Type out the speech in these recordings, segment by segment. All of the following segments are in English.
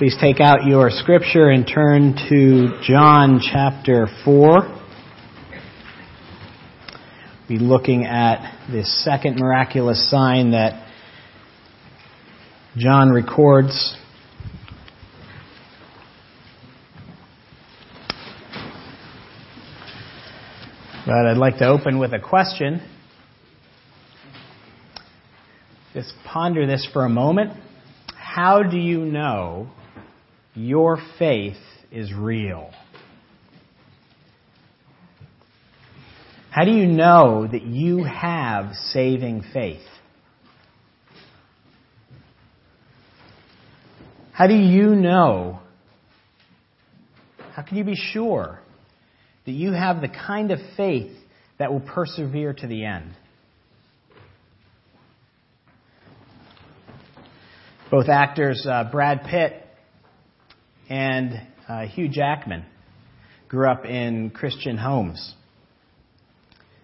Please take out your scripture and turn to John chapter 4. Be looking at this second miraculous sign that John records. But I'd like to open with a question. Just ponder this for a moment. How do you know your faith is real? How do you know that you have saving faith? How do you know? How can you be sure that you have the kind of faith that will persevere to the end? Both actors, uh, Brad Pitt and uh, Hugh Jackman grew up in Christian homes.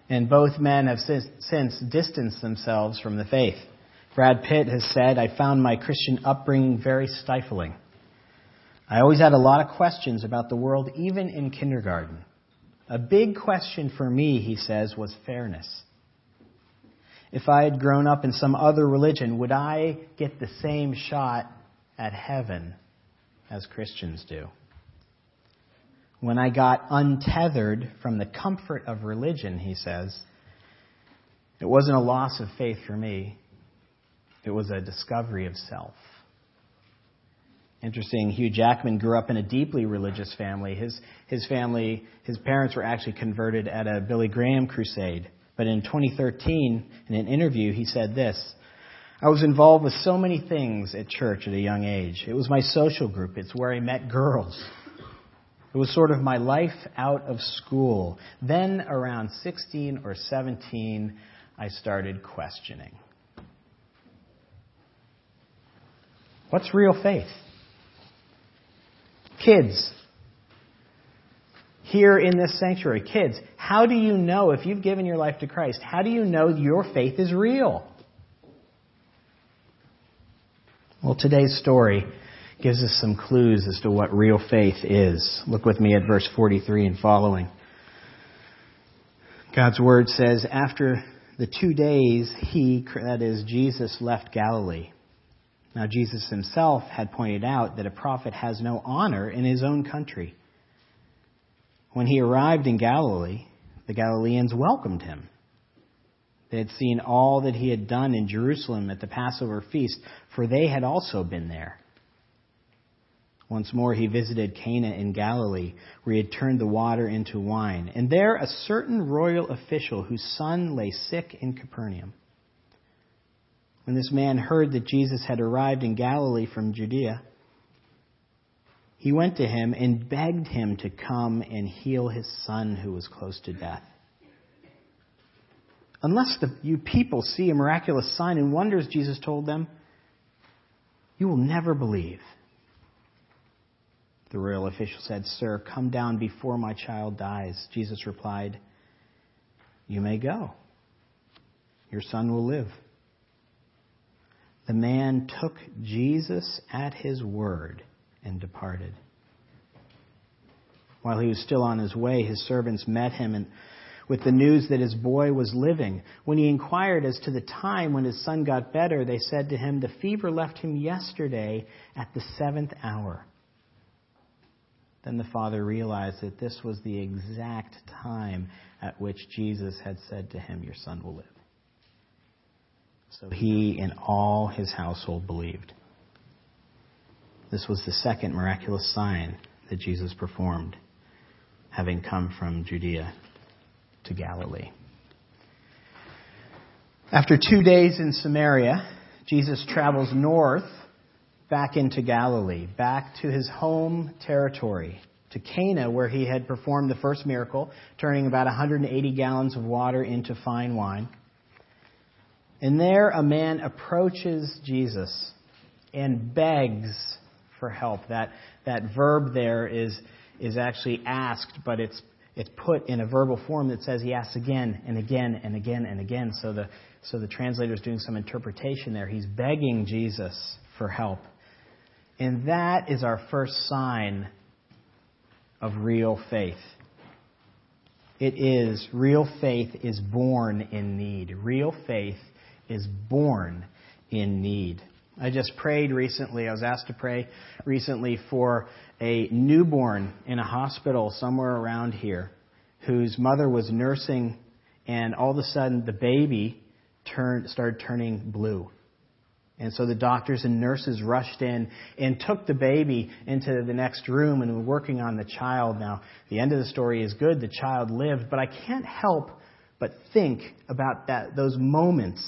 And both men have since distanced themselves from the faith. Brad Pitt has said, I found my Christian upbringing very stifling. I always had a lot of questions about the world, even in kindergarten. A big question for me, he says, was fairness. If I had grown up in some other religion, would I get the same shot at heaven as Christians do. When I got untethered from the comfort of religion, he says, it wasn't a loss of faith for me, it was a discovery of self. Interesting, Hugh Jackman grew up in a deeply religious family. His, his family, his parents were actually converted at a Billy Graham crusade. But in 2013, in an interview, he said this I was involved with so many things at church at a young age. It was my social group, it's where I met girls. It was sort of my life out of school. Then, around 16 or 17, I started questioning. What's real faith? Kids, here in this sanctuary, kids, how do you know if you've given your life to Christ? How do you know your faith is real? Well, today's story gives us some clues as to what real faith is. Look with me at verse 43 and following. God's word says, After the two days, he, that is, Jesus, left Galilee. Now, Jesus himself had pointed out that a prophet has no honor in his own country. When he arrived in Galilee, the Galileans welcomed him they had seen all that he had done in Jerusalem at the Passover feast, for they had also been there. Once more he visited Cana in Galilee, where he had turned the water into wine. And there a certain royal official whose son lay sick in Capernaum. When this man heard that Jesus had arrived in Galilee from Judea, he went to him and begged him to come and heal his son who was close to death. Unless the, you people see a miraculous sign and wonders, Jesus told them, you will never believe. The royal official said, Sir, come down before my child dies. Jesus replied, You may go. Your son will live. The man took Jesus at his word and departed. While he was still on his way, his servants met him and with the news that his boy was living. When he inquired as to the time when his son got better, they said to him, The fever left him yesterday at the seventh hour. Then the father realized that this was the exact time at which Jesus had said to him, Your son will live. So he and all his household believed. This was the second miraculous sign that Jesus performed, having come from Judea to Galilee. After two days in Samaria, Jesus travels north back into Galilee, back to his home territory, to Cana, where he had performed the first miracle, turning about 180 gallons of water into fine wine. And there a man approaches Jesus and begs for help. That, that verb there is, is actually asked, but it's it's put in a verbal form that says he asks again and again and again and again. So the, so the translator is doing some interpretation there. He's begging Jesus for help. And that is our first sign of real faith. It is. Real faith is born in need. Real faith is born in need. I just prayed recently, I was asked to pray recently for a newborn in a hospital somewhere around here whose mother was nursing, and all of a sudden the baby turned, started turning blue. And so the doctors and nurses rushed in and took the baby into the next room and were working on the child. Now, the end of the story is good. The child lived, but I can't help but think about that, those moments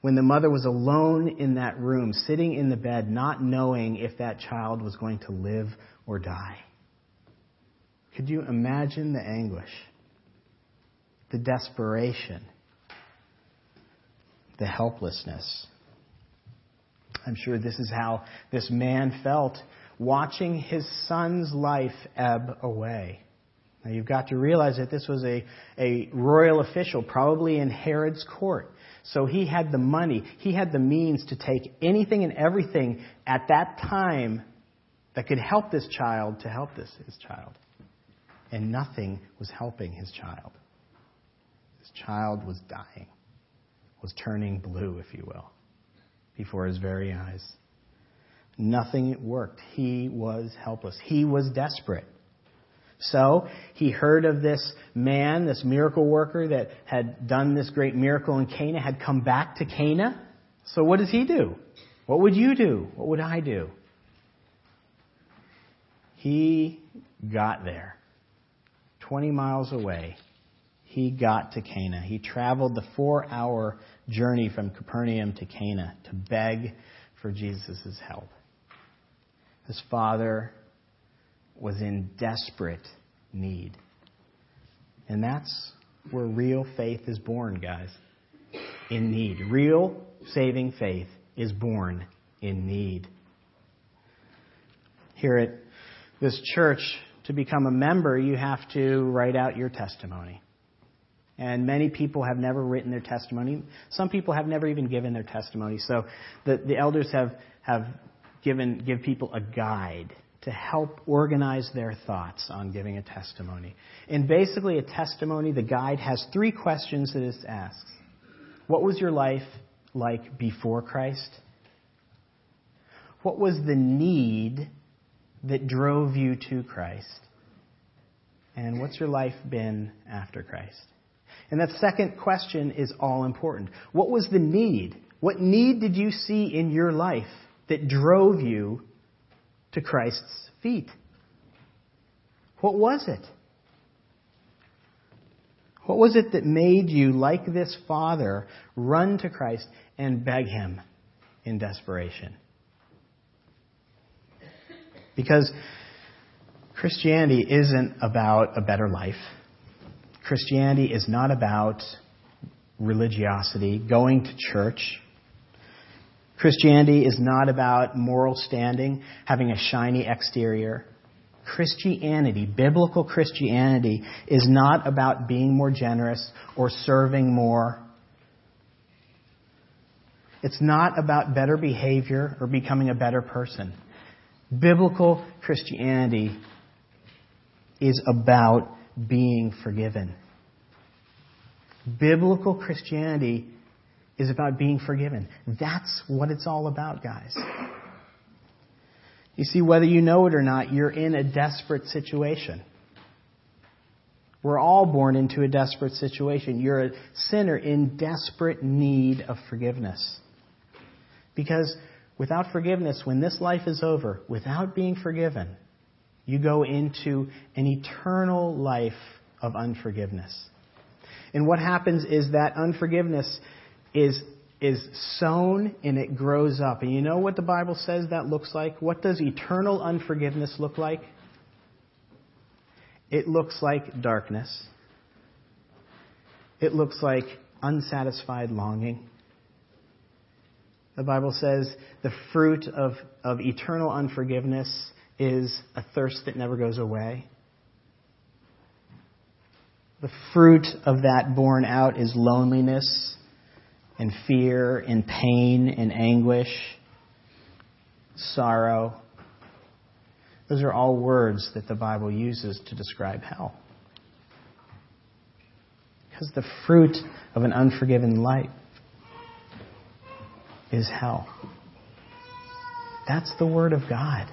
when the mother was alone in that room, sitting in the bed, not knowing if that child was going to live or die. Could you imagine the anguish, the desperation, the helplessness? I'm sure this is how this man felt watching his son's life ebb away. Now you've got to realize that this was a, a royal official, probably in Herod's court. So he had the money, he had the means to take anything and everything at that time that could help this child to help this his child. And nothing was helping his child. His child was dying, was turning blue, if you will before his very eyes. Nothing worked. He was helpless. He was desperate. So he heard of this man, this miracle worker that had done this great miracle in Cana, had come back to Cana. So what does he do? What would you do? What would I do? He got there. 20 miles away, he got to Cana. He traveled the four hour journey from Capernaum to Cana to beg for Jesus' help. His father was in desperate need. And that's where real faith is born, guys. In need. Real saving faith is born in need. Here at this church, to become a member, you have to write out your testimony. And many people have never written their testimony. Some people have never even given their testimony. So the, the elders have, have given, give people a guide to help organize their thoughts on giving a testimony. And basically, a testimony, the guide has three questions that it asks What was your life like before Christ? What was the need that drove you to Christ? And what's your life been after Christ? And that second question is all important. What was the need? What need did you see in your life that drove you to Christ's feet? What was it? What was it that made you, like this father, run to Christ and beg him in desperation? Because Christianity isn't about a better life. Christianity is not about religiosity, going to church. Christianity is not about moral standing, having a shiny exterior. Christianity, biblical Christianity, is not about being more generous or serving more. It's not about better behavior or becoming a better person. Biblical Christianity is about being forgiven. Biblical Christianity is about being forgiven. That's what it's all about, guys. You see, whether you know it or not, you're in a desperate situation. We're all born into a desperate situation. You're a sinner in desperate need of forgiveness. Because without forgiveness, when this life is over, without being forgiven, you go into an eternal life of unforgiveness. And what happens is that unforgiveness is, is sown and it grows up. And you know what the Bible says that looks like? What does eternal unforgiveness look like? It looks like darkness. It looks like unsatisfied longing. The Bible says the fruit of, of eternal unforgiveness is a thirst that never goes away. The fruit of that born out is loneliness and fear and pain and anguish. sorrow. Those are all words that the Bible uses to describe hell. Because the fruit of an unforgiven life is hell. That's the Word of God.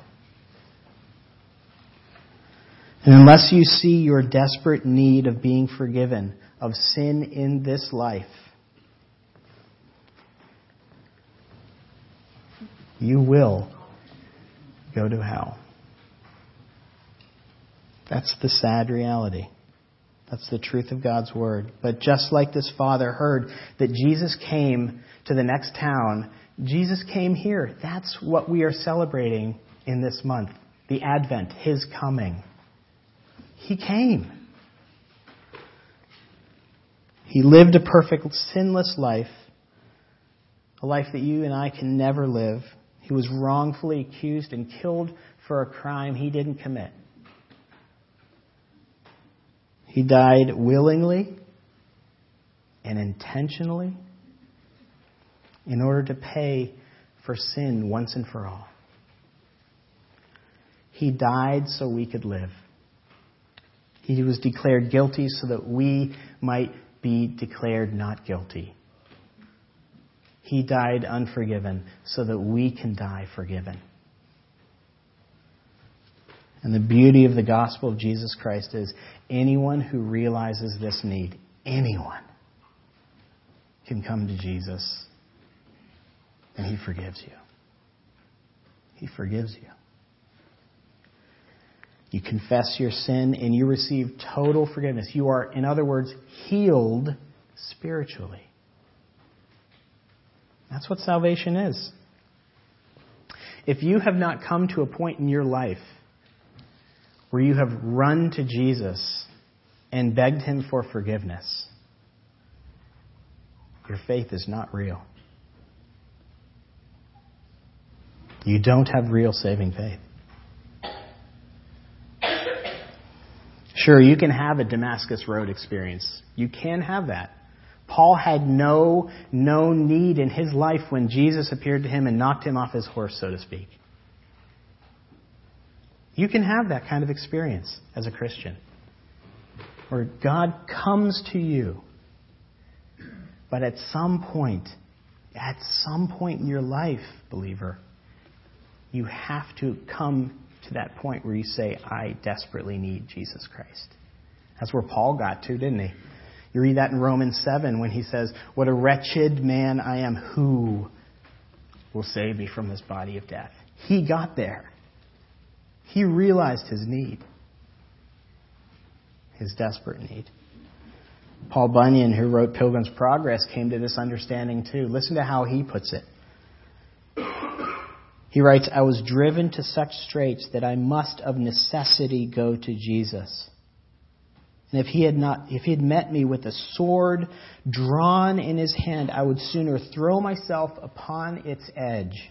And unless you see your desperate need of being forgiven of sin in this life, you will go to hell. That's the sad reality. That's the truth of God's Word. But just like this father heard that Jesus came to the next town, Jesus came here. That's what we are celebrating in this month the Advent, His coming. He came. He lived a perfect, sinless life, a life that you and I can never live. He was wrongfully accused and killed for a crime he didn't commit. He died willingly and intentionally in order to pay for sin once and for all. He died so we could live. He was declared guilty so that we might be declared not guilty. He died unforgiven so that we can die forgiven. And the beauty of the gospel of Jesus Christ is anyone who realizes this need, anyone, can come to Jesus and he forgives you. He forgives you. You confess your sin and you receive total forgiveness. You are, in other words, healed spiritually. That's what salvation is. If you have not come to a point in your life where you have run to Jesus and begged him for forgiveness, your faith is not real. You don't have real saving faith. Sure, you can have a Damascus Road experience. You can have that. Paul had no, no need in his life when Jesus appeared to him and knocked him off his horse, so to speak. You can have that kind of experience as a Christian. Where God comes to you, but at some point, at some point in your life, believer, you have to come to that point where you say, I desperately need Jesus Christ. That's where Paul got to, didn't he? You read that in Romans 7 when he says, What a wretched man I am. Who will save me from this body of death? He got there. He realized his need, his desperate need. Paul Bunyan, who wrote Pilgrim's Progress, came to this understanding too. Listen to how he puts it. He writes, I was driven to such straits that I must of necessity go to Jesus. And if he had not, if he had met me with a sword drawn in his hand, I would sooner throw myself upon its edge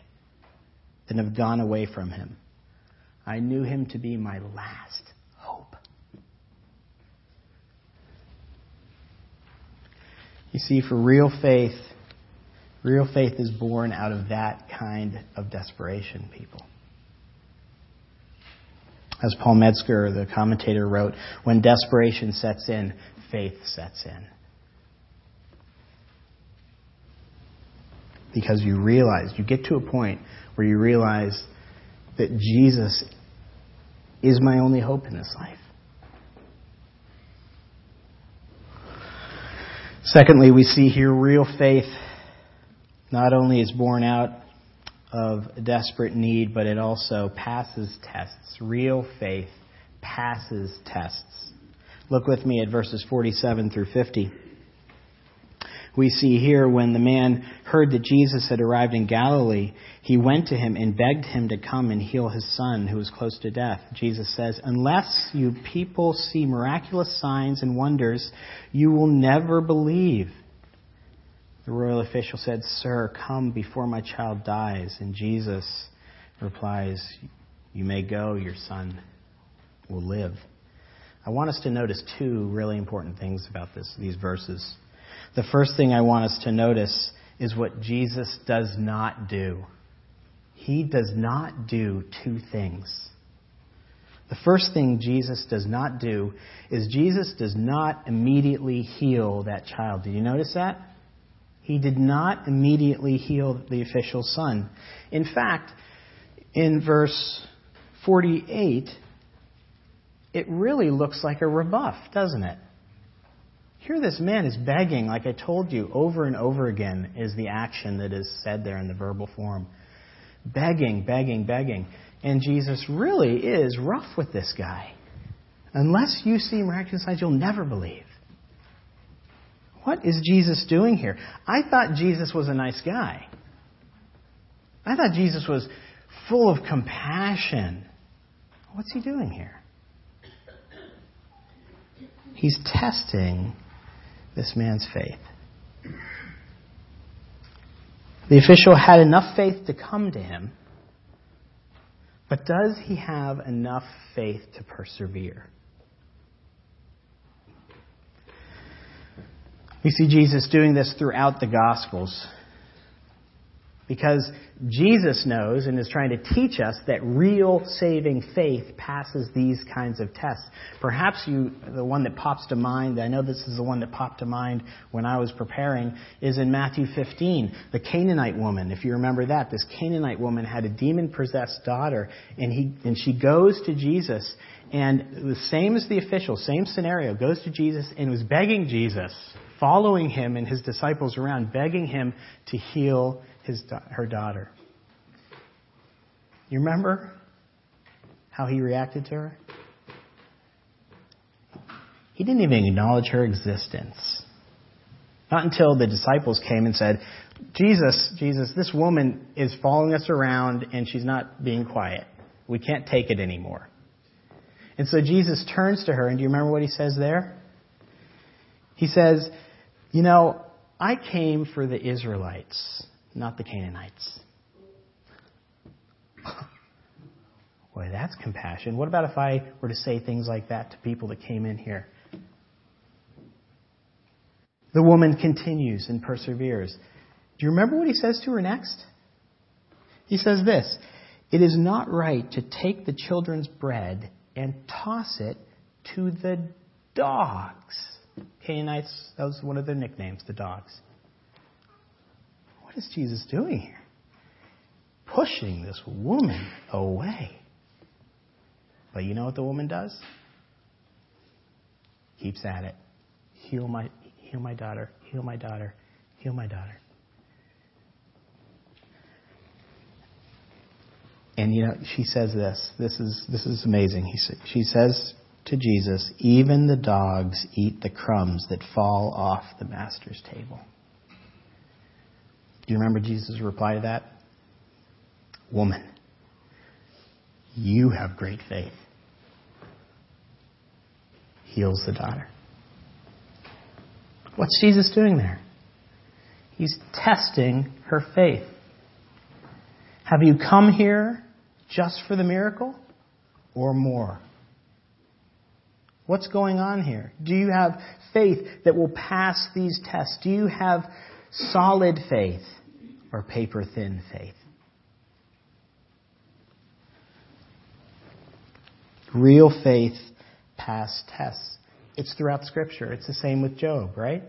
than have gone away from him. I knew him to be my last hope. You see, for real faith, real faith is born out of that kind of desperation, people. As Paul Metzger, the commentator, wrote, when desperation sets in, faith sets in. Because you realize, you get to a point where you realize that Jesus is my only hope in this life. Secondly, we see here real faith not only is born out of desperate need, but it also passes tests. Real faith passes tests. Look with me at verses 47 through 50. We see here when the man heard that Jesus had arrived in Galilee, he went to him and begged him to come and heal his son who was close to death. Jesus says, Unless you people see miraculous signs and wonders, you will never believe. The royal official said, Sir, come before my child dies. And Jesus replies, You may go, your son will live. I want us to notice two really important things about this, these verses. The first thing I want us to notice is what Jesus does not do. he does not do two things. The first thing Jesus does not do is Jesus does not immediately heal that child. Did you notice that? He did not immediately heal the official's son. In fact, in verse 48, it really looks like a rebuff, doesn't it? Here, this man is begging, like I told you, over and over again, is the action that is said there in the verbal form. Begging, begging, begging. And Jesus really is rough with this guy. Unless you see miraculous signs, you'll never believe. What is Jesus doing here? I thought Jesus was a nice guy. I thought Jesus was full of compassion. What's he doing here? He's testing this man's faith. The official had enough faith to come to him, but does he have enough faith to persevere? We see Jesus doing this throughout the Gospels. Because Jesus knows and is trying to teach us that real saving faith passes these kinds of tests. Perhaps you, the one that pops to mind, I know this is the one that popped to mind when I was preparing, is in Matthew 15, the Canaanite woman. If you remember that, this Canaanite woman had a demon possessed daughter, and, he, and she goes to Jesus, and the same as the official, same scenario, goes to Jesus and was begging Jesus, following him and his disciples around, begging him to heal his, her daughter. You remember how he reacted to her? He didn't even acknowledge her existence. Not until the disciples came and said, Jesus, Jesus, this woman is following us around and she's not being quiet. We can't take it anymore. And so Jesus turns to her, and do you remember what he says there? He says, You know, I came for the Israelites not the Canaanites. Boy, that's compassion. What about if I were to say things like that to people that came in here? The woman continues and perseveres. Do you remember what he says to her next? He says this It is not right to take the children's bread and toss it to the dogs. Canaanites, that was one of their nicknames, the dogs. What is Jesus doing here? Pushing this woman away. But you know what the woman does? Keeps at it. Heal my, heal my daughter, heal my daughter, heal my daughter. And you know, she says this. This is this is amazing. He she says to Jesus, "Even the dogs eat the crumbs that fall off the master's table." Do you remember Jesus' reply to that? Woman, you have great faith. Heals the daughter. What's Jesus doing there? He's testing her faith. Have you come here just for the miracle or more? What's going on here? Do you have faith that will pass these tests? Do you have solid faith or paper thin faith. Real faith pass tests. It's throughout Scripture. It's the same with Job, right?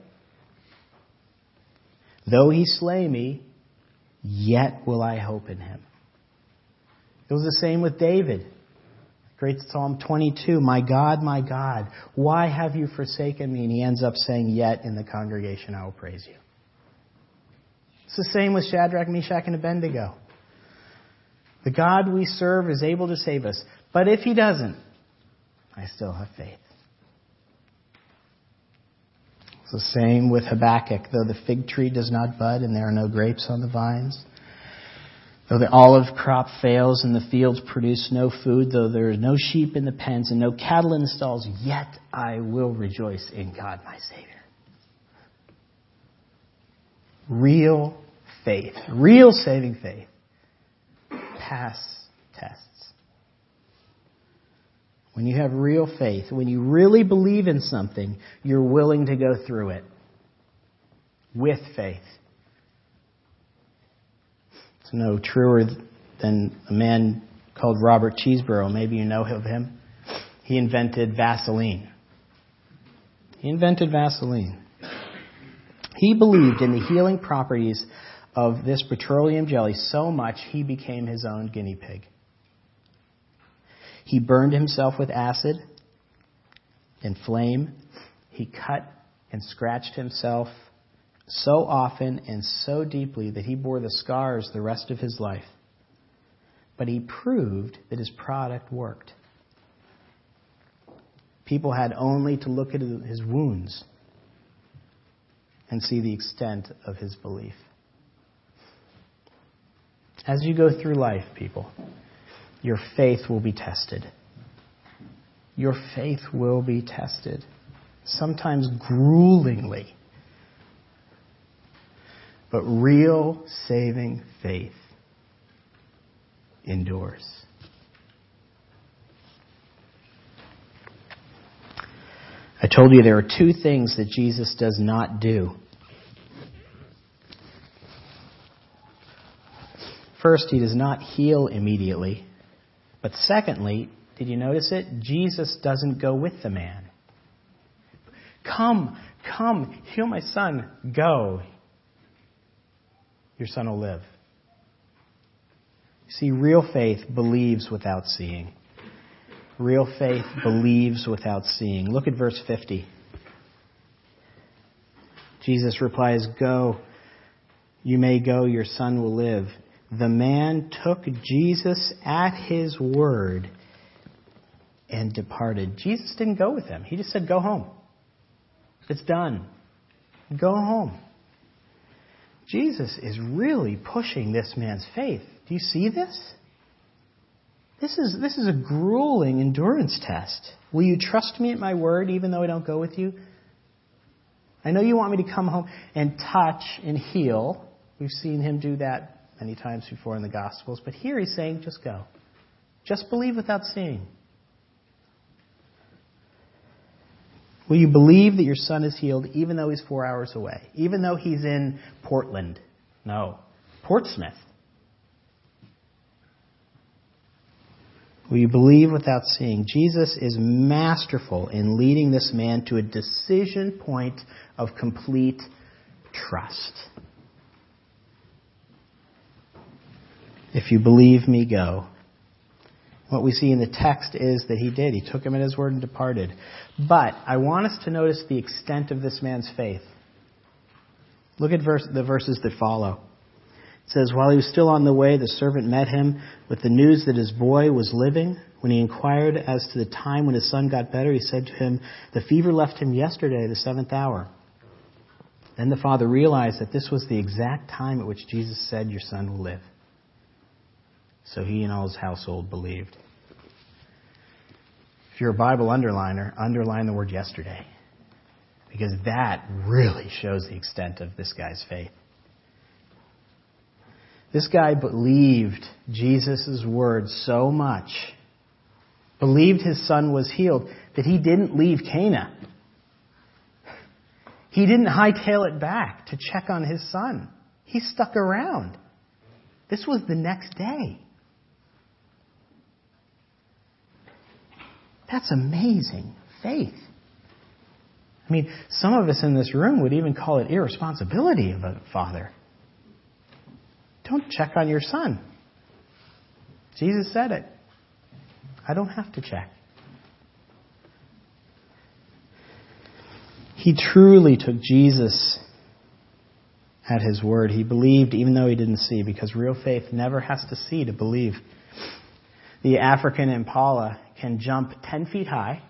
Though he slay me, yet will I hope in him. It was the same with David. Great Psalm 22, My God, my God, why have you forsaken me? And he ends up saying, Yet in the congregation I will praise you. It's the same with Shadrach, Meshach, and Abednego. The God we serve is able to save us. But if he doesn't, I still have faith. It's the same with Habakkuk. Though the fig tree does not bud and there are no grapes on the vines, though the olive crop fails and the fields produce no food, though there are no sheep in the pens and no cattle in the stalls, yet I will rejoice in God my Savior. Real faith, real saving faith, pass tests. When you have real faith, when you really believe in something, you're willing to go through it with faith. No truer than a man called Robert Chesebrough. Maybe you know of him. He invented Vaseline. He invented Vaseline. He believed in the healing properties of this petroleum jelly so much he became his own guinea pig. He burned himself with acid and flame. He cut and scratched himself so often and so deeply that he bore the scars the rest of his life. But he proved that his product worked. People had only to look at his wounds and see the extent of his belief. As you go through life, people, your faith will be tested. Your faith will be tested, sometimes gruelingly. But real saving faith endures. I told you there are two things that Jesus does not do. First, he does not heal immediately. But secondly, did you notice it? Jesus doesn't go with the man. Come, come, heal my son. Go. Your son will live. See, real faith believes without seeing. Real faith believes without seeing. Look at verse 50. Jesus replies, Go, you may go, your son will live. The man took Jesus at his word and departed. Jesus didn't go with him. He just said, Go home. It's done. Go home. Jesus is really pushing this man's faith. Do you see this? This is, this is a grueling endurance test. Will you trust me at my word even though I don't go with you? I know you want me to come home and touch and heal. We've seen him do that many times before in the Gospels. But here he's saying, just go. Just believe without seeing. Will you believe that your son is healed even though he's four hours away? Even though he's in Portland? No. Portsmouth. Will you believe without seeing? Jesus is masterful in leading this man to a decision point of complete trust. If you believe me, go. What we see in the text is that he did. He took him at his word and departed. But I want us to notice the extent of this man's faith. Look at verse, the verses that follow. It says, While he was still on the way, the servant met him with the news that his boy was living. When he inquired as to the time when his son got better, he said to him, The fever left him yesterday, the seventh hour. Then the father realized that this was the exact time at which Jesus said, Your son will live. So he and all his household believed. If you're a Bible underliner, underline the word yesterday. Because that really shows the extent of this guy's faith. This guy believed Jesus' words so much, believed his son was healed, that he didn't leave Cana. He didn't hightail it back to check on his son. He stuck around. This was the next day. That's amazing faith. I mean, some of us in this room would even call it irresponsibility of a father. Don't check on your son. Jesus said it. I don't have to check. He truly took Jesus at his word. He believed even though he didn't see, because real faith never has to see to believe. The African impala can jump 10 feet high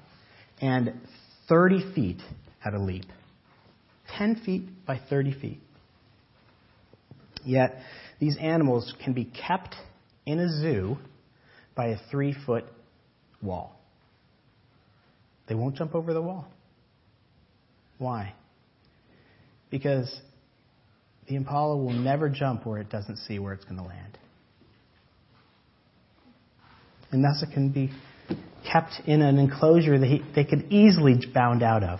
and 30 feet at a leap. 10 feet by 30 feet. Yet, these animals can be kept in a zoo by a three foot wall. They won't jump over the wall. Why? Because the impala will never jump where it doesn't see where it's going to land. And thus it can be kept in an enclosure that he, they could easily bound out of.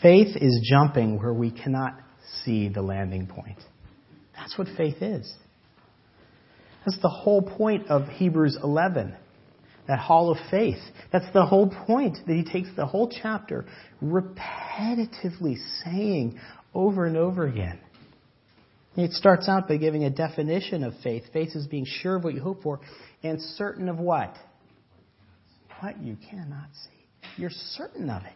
Faith is jumping where we cannot see the landing point. That's what faith is. That's the whole point of Hebrews 11, that hall of faith. That's the whole point that he takes the whole chapter repetitively saying over and over again. It starts out by giving a definition of faith. Faith is being sure of what you hope for and certain of what? What you cannot see. You're certain of it.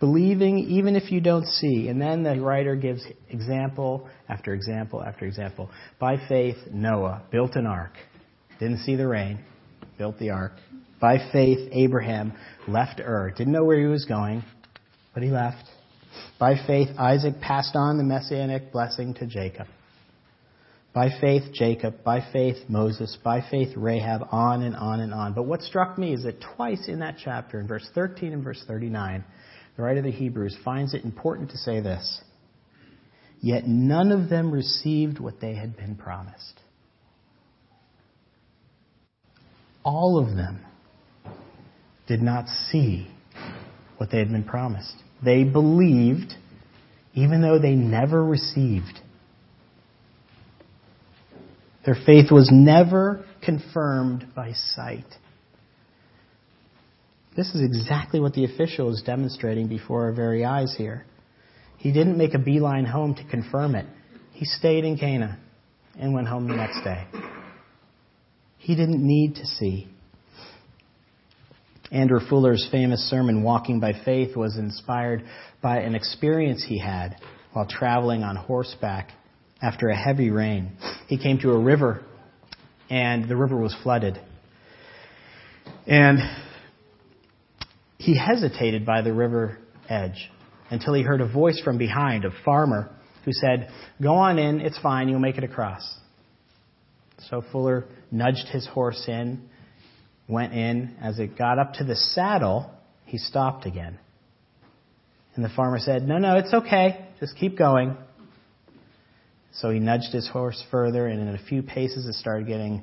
Believing even if you don't see. And then the writer gives example after example after example. By faith, Noah built an ark. Didn't see the rain, built the ark. By faith, Abraham left Ur. Didn't know where he was going, but he left. By faith, Isaac passed on the messianic blessing to Jacob. By faith, Jacob. By faith, Moses. By faith, Rahab. On and on and on. But what struck me is that twice in that chapter, in verse 13 and verse 39, the writer of the Hebrews finds it important to say this. Yet none of them received what they had been promised. All of them did not see what they had been promised. They believed even though they never received. Their faith was never confirmed by sight. This is exactly what the official is demonstrating before our very eyes here. He didn't make a beeline home to confirm it. He stayed in Cana and went home the next day. He didn't need to see. Andrew Fuller's famous sermon, Walking by Faith, was inspired by an experience he had while traveling on horseback after a heavy rain. He came to a river, and the river was flooded. And he hesitated by the river edge until he heard a voice from behind, a farmer, who said, Go on in, it's fine, you'll make it across. So Fuller nudged his horse in, went in. As it got up to the saddle, he stopped again. And the farmer said, No, no, it's okay, just keep going. So he nudged his horse further, and in a few paces it started getting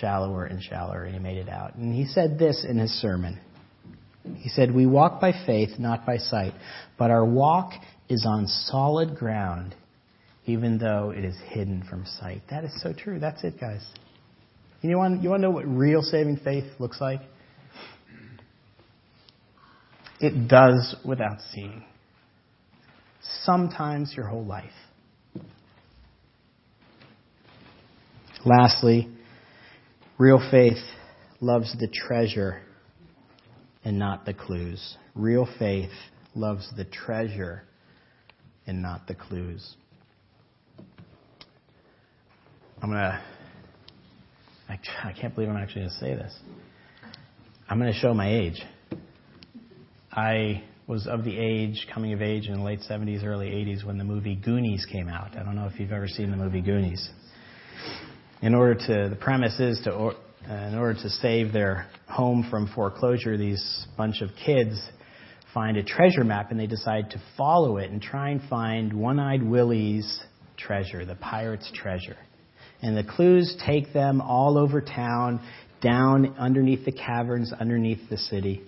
shallower and shallower, and he made it out. And he said this in his sermon he said, We walk by faith, not by sight, but our walk is on solid ground, even though it is hidden from sight. That is so true. That's it, guys. You want, you want to know what real saving faith looks like? It does without seeing. Sometimes your whole life. Lastly, real faith loves the treasure and not the clues. Real faith loves the treasure and not the clues. I'm going to, I can't believe I'm actually going to say this. I'm going to show my age. I was of the age, coming of age in the late 70s, early 80s when the movie Goonies came out. I don't know if you've ever seen the movie Goonies. In order to, the premise is to in order to save their home from foreclosure, these bunch of kids find a treasure map and they decide to follow it and try and find One Eyed Willie's treasure, the pirate's treasure. And the clues take them all over town, down underneath the caverns, underneath the city,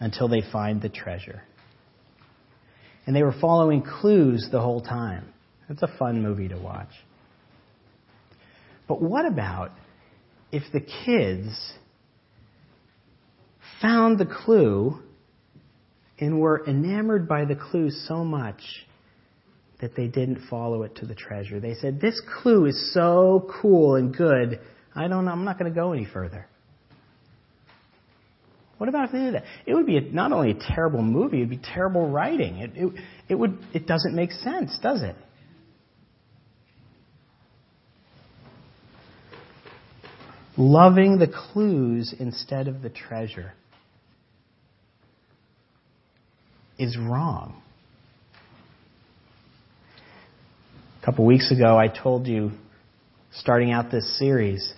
until they find the treasure. And they were following clues the whole time. It's a fun movie to watch. But what about if the kids found the clue and were enamored by the clue so much that they didn't follow it to the treasure. They said, This clue is so cool and good, I don't know, I'm not going to go any further. What about if they did that? It would be not only a terrible movie, it would be terrible writing. It, it, it, would, it doesn't make sense, does it? loving the clues instead of the treasure is wrong. A couple weeks ago, I told you, starting out this series,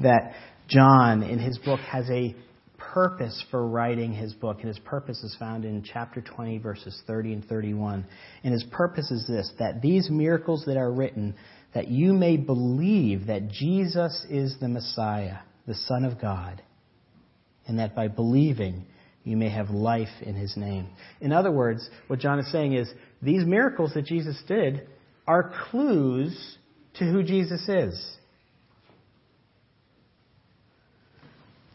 that John, in his book, has a purpose for writing his book, and his purpose is found in chapter 20, verses 30 and 31. And his purpose is this that these miracles that are written that you may believe that Jesus is the Messiah, the Son of God, and that by believing you may have life in his name. In other words, what John is saying is these miracles that Jesus did are clues to who Jesus is.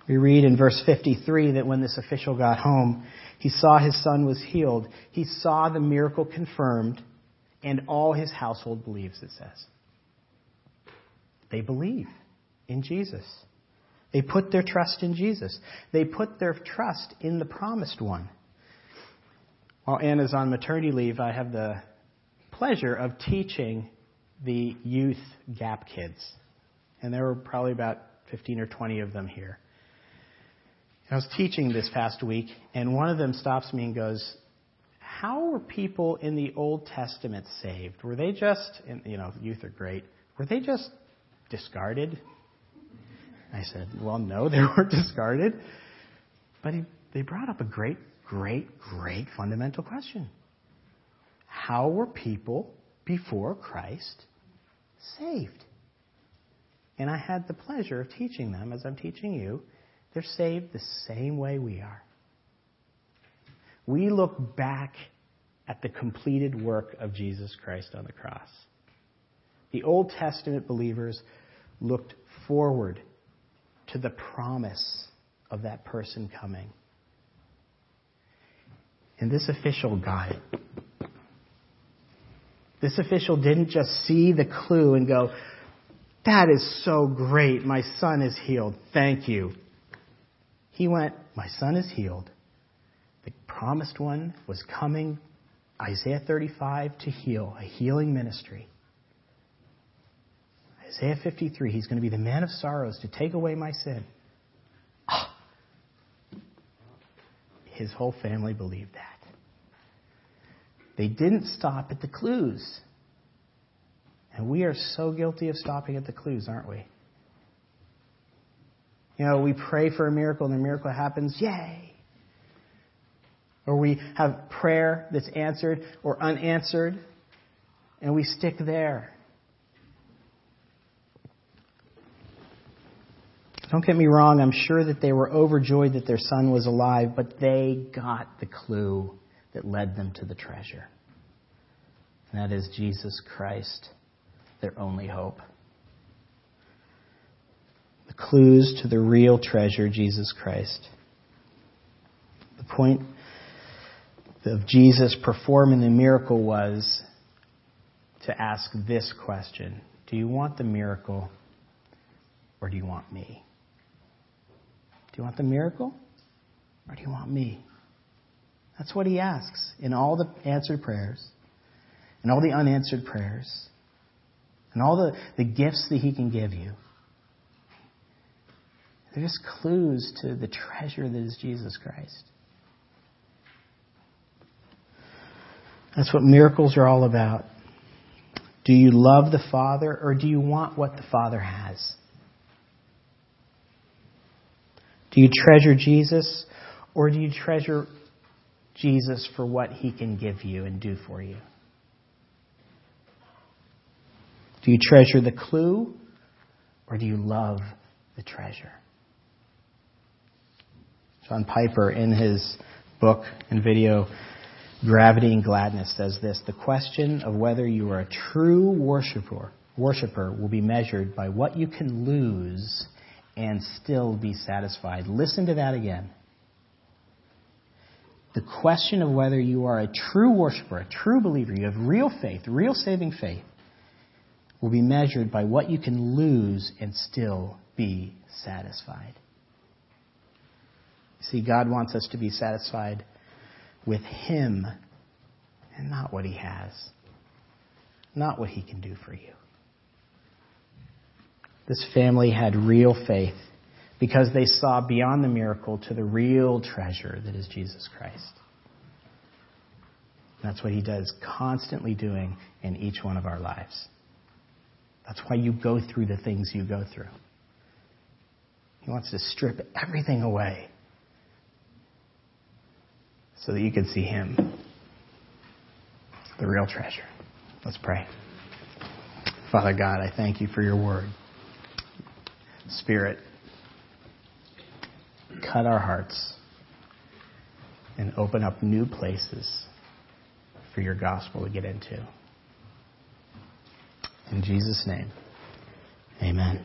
We read in verse 53 that when this official got home, he saw his son was healed. He saw the miracle confirmed, and all his household believes, it says. They believe in Jesus. They put their trust in Jesus. They put their trust in the promised one. While Anna's on maternity leave, I have the pleasure of teaching the youth GAP kids. And there were probably about 15 or 20 of them here. I was teaching this past week, and one of them stops me and goes, How were people in the Old Testament saved? Were they just, you know, youth are great, were they just discarded? I said, Well, no, they weren't discarded. But he, they brought up a great, great, great fundamental question. How were people before Christ saved? And I had the pleasure of teaching them, as I'm teaching you, they're saved the same way we are. We look back at the completed work of Jesus Christ on the cross. The Old Testament believers looked forward to the promise of that person coming. And this official it. This official didn't just see the clue and go, That is so great. My son is healed. Thank you. He went, My son is healed. The promised one was coming, Isaiah 35, to heal, a healing ministry. Isaiah 53, he's going to be the man of sorrows to take away my sin. Oh. His whole family believed that. They didn't stop at the clues. And we are so guilty of stopping at the clues, aren't we? You know, we pray for a miracle and the miracle happens, yay! Or we have prayer that's answered or unanswered, and we stick there. Don't get me wrong, I'm sure that they were overjoyed that their son was alive, but they got the clue that led them to the treasure. And that is Jesus Christ, their only hope. The clues to the real treasure, Jesus Christ. The point of Jesus performing the miracle was to ask this question Do you want the miracle or do you want me? Do you want the miracle? Or do you want me? That's what he asks in all the answered prayers, and all the unanswered prayers, and all the, the gifts that he can give you. They're just clues to the treasure that is Jesus Christ. That's what miracles are all about. Do you love the Father or do you want what the Father has? Do you treasure Jesus or do you treasure Jesus for what he can give you and do for you? Do you treasure the clue or do you love the treasure? John Piper, in his book and video, Gravity and Gladness, says this The question of whether you are a true worshiper, worshiper will be measured by what you can lose and still be satisfied. Listen to that again. The question of whether you are a true worshiper, a true believer, you have real faith, real saving faith, will be measured by what you can lose and still be satisfied. See, God wants us to be satisfied with Him and not what He has, not what He can do for you. This family had real faith because they saw beyond the miracle to the real treasure that is Jesus Christ. That's what he does, constantly doing in each one of our lives. That's why you go through the things you go through. He wants to strip everything away so that you can see him, the real treasure. Let's pray. Father God, I thank you for your word. Spirit, cut our hearts. and open up new places for your gospel to get into. In Jesus' name, amen.